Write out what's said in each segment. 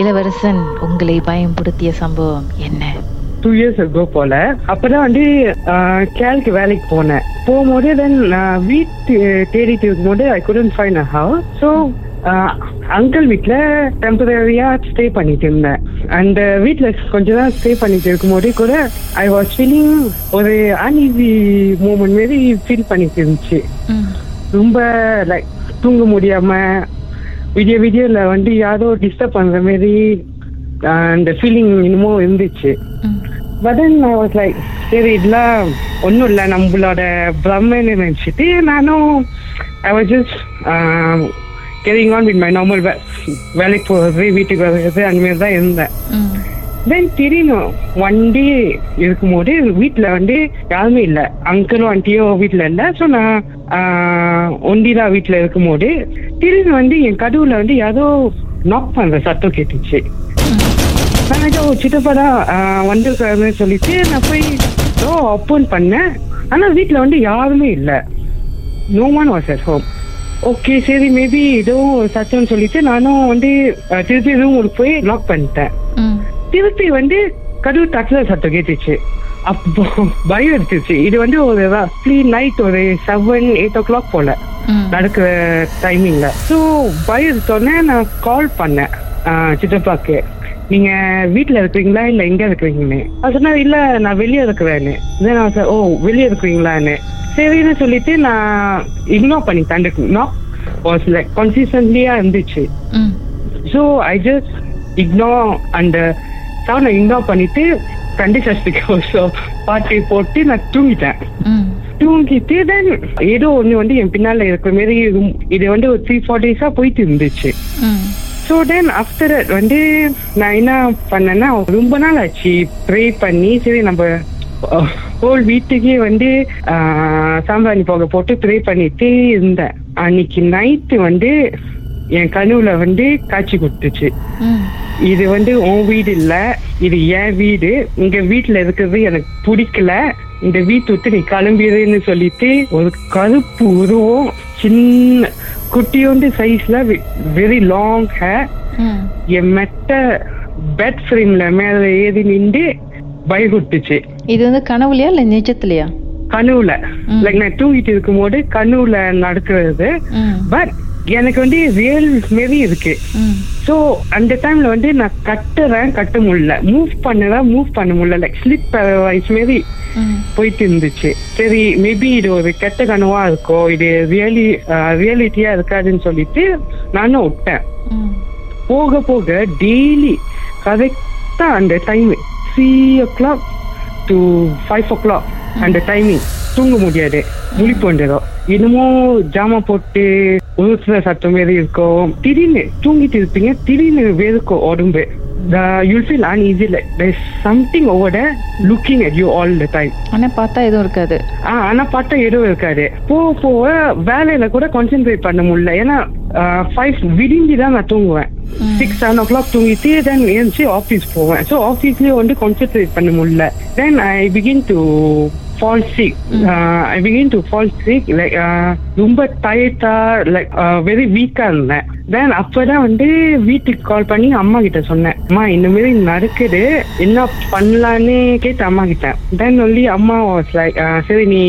இளவரசன் உங்களை பயன்படுத்திய சம்பவம் என்ன? டூ இயர்ஸ் ago போல. அப்பதான் வந்து கேலுக்கு வேலைக்கு போனேன். போகும்போது தென் வீட்டு தேடிட்டு இருக்கும்போது I couldn't find a house. So uncle வீட்டில் டெம்பரரியா ஸ்டே பண்ணிட்டு இருந்தேன். அந்த வீட்டில் கொஞ்ச நாள் ஸ்டே பண்ணிட்டு இருக்கும்போது கூட ஐ வாஸ் ஃபீலிங் ஒரு அன்ஈஸி மூமெண்ட் மாரி ஃபீல் பண்ணிட்டு இருந்துச்சு. ரொம்ப லைக் தூங்க முடியாம விடிய விடியல வந்து யாரோ டிஸ்டர்ப் பண்ற மாதிரி அந்த ஃபீலிங் இன்னமும் இருந்துச்சு. But then I was like சரி இதெல்லாம் ஒன்றும் இல்லை நம்மளோட பிரம்மன்னு நினச்சிட்டு நானும் I was just carrying on with my normal வேலைக்கு போகிறது வீட்டுக்கு வர்றது அந்த மாதிரி தான் இருந்தேன் தென் திடீர்னு ஒன் டே இருக்கும்போது வீட்டில் வந்து யாருமே இல்லை. அங்கிளும் ஆண்டியோ வீட்டில் இல்லை. ஸோ நான் ஒண்டி தான் வீட்டில் இருக்கும்போது திடீர்னு வந்து என் கதவுல வந்து யாரோ நாக் பண்ற சத்தம் கேட்டுச்சு. நான் ஏதோ சித்தப்பா தான் வந்திருக்காருன்னு சொல்லிட்டு நான் போய் டோ ஓப்பன் பண்ணேன். ஆனால் வீட்டில் வந்து யாருமே இல்லை. No one was at home okay சரி மேபி ஏதோ சத்தம்னு சொல்லிட்டு நானும் வந்து அஹ், திருப்பி ரூமுக்கு போய் லாக் பண்ணிட்டேன். திருப்பி வந்து கதவு தட்டுல சத்தம் கேட்டுச்சு. அப்போ பயம் எடுத்துச்சு. இது வந்து ஒரு ரஃப்லி நைட் ஒரு செவன் எயிட் ஓ கிளாக் போல நடக்கிற டைமிங்ல ஸோ பயம் எடுத்தோடனே நான் கால் பண்ணேன். சித்தப்பாக்கு. நீங்க வீட்ல இருக்கிறீங்களா? இல்ல எங்க இருக்கிறீங்கன்னு. அது சொன்னா இல்ல நான் வெளியே இருக்கிறேன்னு. Like, ஓ வெளியே இருக்கிறீங்களான்னு. சரின்னு சொல்லிட்டு நான் இக்னோர் அந்த நாக் வாஸ் லைக் கன்சிஸ்டன்ட்லியா இருந்துச்சு. ஸோ ஐ ஜஸ்ட் இக்னோர் அந்த சவுண்டை இக்னோர் பண்ணிட்டு கண்டிஷன்ஸ்க்கு ஸோ பாட்டு போட்டு நான் தூங்கிட்டேன். தூங்கிட்டு தென் ஏதோ ஒன்று வந்து என் பின்னால இருக்கிற மாரி ரொம்- இது வந்து ஒரு த்ரீ ஃபோர் டேஸா போயிட்டு இருந்துச்சு. ஸோ தென் ஆஃப்டர் வந்து நான் என்ன பண்ணேன்னா ரொம்ப நாள் ஆச்சு. ப்ரே பண்ணி சரி நம்ம ஹோல் வீட்டுக்கே வந்து ஆஹ், சாம்பிராணி போக போட்டு ப்ரே பண்ணிட்டு இருந்தேன். அன்னைக்கு நைட்டு வந்து என் கனவுல வந்து காட்சி கொடுத்துச்சு. இது வந்து உன் வீடு இல்ல இது என் வீடு. இங்க வீட்டுல இருக்கிறது எனக்கு பிடிக்கல. இந்த வீட்டை விட்டு நீ கிளம்பிடுன்னு சொல்லிட்டு ஒரு கருப்பு உருவம் சின்ன குட்டியோண்டு சைஸ்ல வெரி லாங் ஹேர். என் மெட்ட பெட் ஃப்ரேம்ல மேல ஏறி நின்று பயகுட்டுச்சு இது வந்து கனவுலையா இல்ல நிஜத்துலயா? கனவுல. லைக் நான் தூங்கிட்டு இருக்கும்போது கனவுல நடக்கிறது. பட் எனக்கு வந்து ரியல் மாரி இருக்கு. ஸோ அந்த டைம்ல வந்து நான் கட்டுறேன் கட்ட முடியல. மூவ் பண்ணுறேன் மூவ் பண்ண முடியல. லைக் ஸ்லிப் வைஸ் மாரி போயிட்டு இருந்துச்சு. சரி மேபி இது ஒரு கெட்ட கனவா இருக்கும் இது ரியலி ரியாலிட்டியா இருக்காதுன்னு சொல்லிட்டு நானும் விட்டேன். போக போக டெய்லி கரெக்டா அந்த time three O clock to five O clock அந்த டைமிங் தூங்க முடியாது. முழிப்பு வந்துடும் இன்னமும் ஜாமா போட்டு உருசுற சத்தம் மாரி இருக்கும் திடீர்னு தூங்கிட்டு இருப்பீங்க திடீர்னு வேர்க்கும் உடம்பு. You'll feel uneasy like there is something over there looking at you all the time. ஆனா பார்த்தா எதுவும் இருக்காது. ஆ, ஆனா பார்த்தா எதுவும் இருக்காது. போக போக வேலையில கூட கான்சென்ட்ரேட் பண்ண முடியல. ஏன்னா ஃபைவ் விடிஞ்சி தான் நான் தூங்குவேன். சிக்ஸ் செவன் ஓ கிளாக் தூங்கிட்டு தென் ஆஃபீஸ் போவேன். ஸோ ஆஃபீஸ்லேயே வந்து கான்சென்ட்ரேட் பண்ண முடியல. Then I begin to fall sick I begin to fall sick like ரொம்ப டயர்டா லைக் வெரி வீக்கா இருந்தேன். தென் அப்பதான் வந்து வீட்டுக்கு கால் பண்ணி அம்மா கிட்ட சொன்னேன். அம்மா இந்த மாதிரி நடக்குது. என்ன பண்ணலான்னு கேட்டு அம்மா கிட்ட. தென் ஒன்லி அம்மா வாஸ் லைக் சரி நீ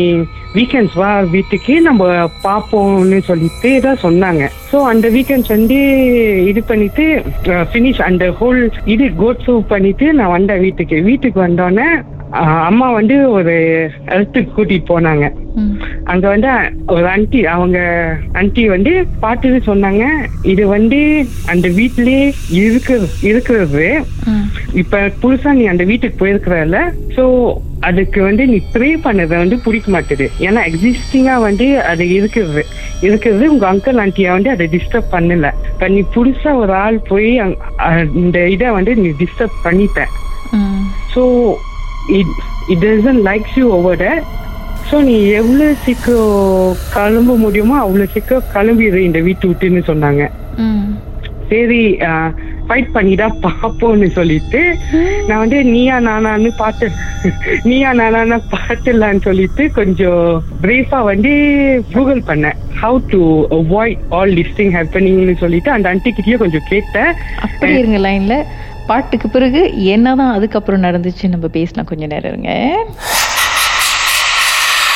வீக்கெண்ட்ஸ் வா வீட்டுக்கு நம்ம பார்ப்போம்னு சொல்லிட்டு தான் சொன்னாங்க. ஸோ அந்த வீக்கெண்ட்ஸ் வந்து இது பண்ணிட்டு ஃபினிஷ் அந்த ஹோல் இது கோட் சூப் பண்ணிட்டு நான் வந்தேன் வீட்டுக்கு. வீட்டுக்கு வந்தோடனே அம்மா வந்து ஒரு இடத்துக்கு கூட்டிட்டு போனாங்க. அங்க வந்து ஒரு ஆன்டி அவங்க ஆன்டி வந்து பார்த்துட்டு சொன்னாங்க. இது வந்து அந்த வீட்டிலேயே இருக்கிறது. இருக்கிறது இப்ப புதுசா நீ அந்த வீட்டுக்கு போயிருக்கிறல சோ அதுக்கு வந்து நீ ப்ரே பண்ணதை வந்து பிடிக்க மாட்டேது. ஏன்னா எக்ஸிஸ்டிங்கா வந்து அது இருக்கிறது இருக்கிறது உங்க அங்கிள் ஆண்டியா வந்து அதை டிஸ்டர்ப் பண்ணல. இப்ப நீ புதுசா ஒரு ஆள் போய் அந்த இதை வந்து நீ டிஸ்டர்ப் பண்ணிட்ட. So it it doesn't likes you over so நீ எவ்வளோ சீக்கிரம் கிளம்ப முடியுமோ அவ்வளோ சீக்கிரம் கிளம்பிடு இந்த வீட்டு விட்டுன்னு சொன்னாங்க. சரி ஃபைட் பண்ணி தான் பார்ப்போம்னு சொல்லிட்டு நான் வந்து நீயா நானான்னு பாட்டு நீயா நானான்னு பாட்டுலான்னு சொல்லிட்டு கொஞ்சம் பிரீஃபா வந்து கூகுள் பண்ணேன். How to avoid all this thing ஹேப்பனிங்னு சொல்லிட்டு அந்த ஆன்டி கிட்டயே கொஞ்சம் கேட்டேன். அப்படி இருங்க லைன்ல பாட்டுக்கு பிறகு என்னதான் அதுக்கப்புறம் நடந்துச்சு நம்ம பேசலாம் கொஞ்ச நேரம் இருங்க.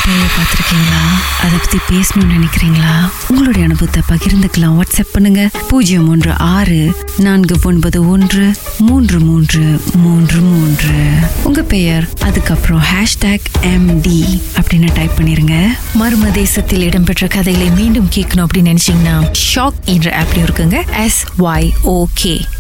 நீங்கள் பார்த்துருக்கீங்களா? அதை பற்றி பேசணும்னு நினைக்கிறீங்களா? உங்களுடைய அனுபவத்தை பகிர்ந்துக்கலாம். வாட்ஸ்அப் பண்ணுங்க. பூஜ்ஜியம் ஒன்று ஆறு நான்கு ஒன்பது ஒன்று மூன்று மூன்று மூன்று மூன்று. உங்க பெயர் அதுக்கப்புறம் ஹேஷ்டாக் எம்டி அப்படின்னு டைப் பண்ணிருங்க. மர்ம தேசத்தில் இடம்பெற்ற கதைகளை மீண்டும் கேட்கணும் அப்படின்னு நினைச்சீங்கன்னா ஷாக் என்ற ஆப்லயும் இருக்குங்க. S Y okay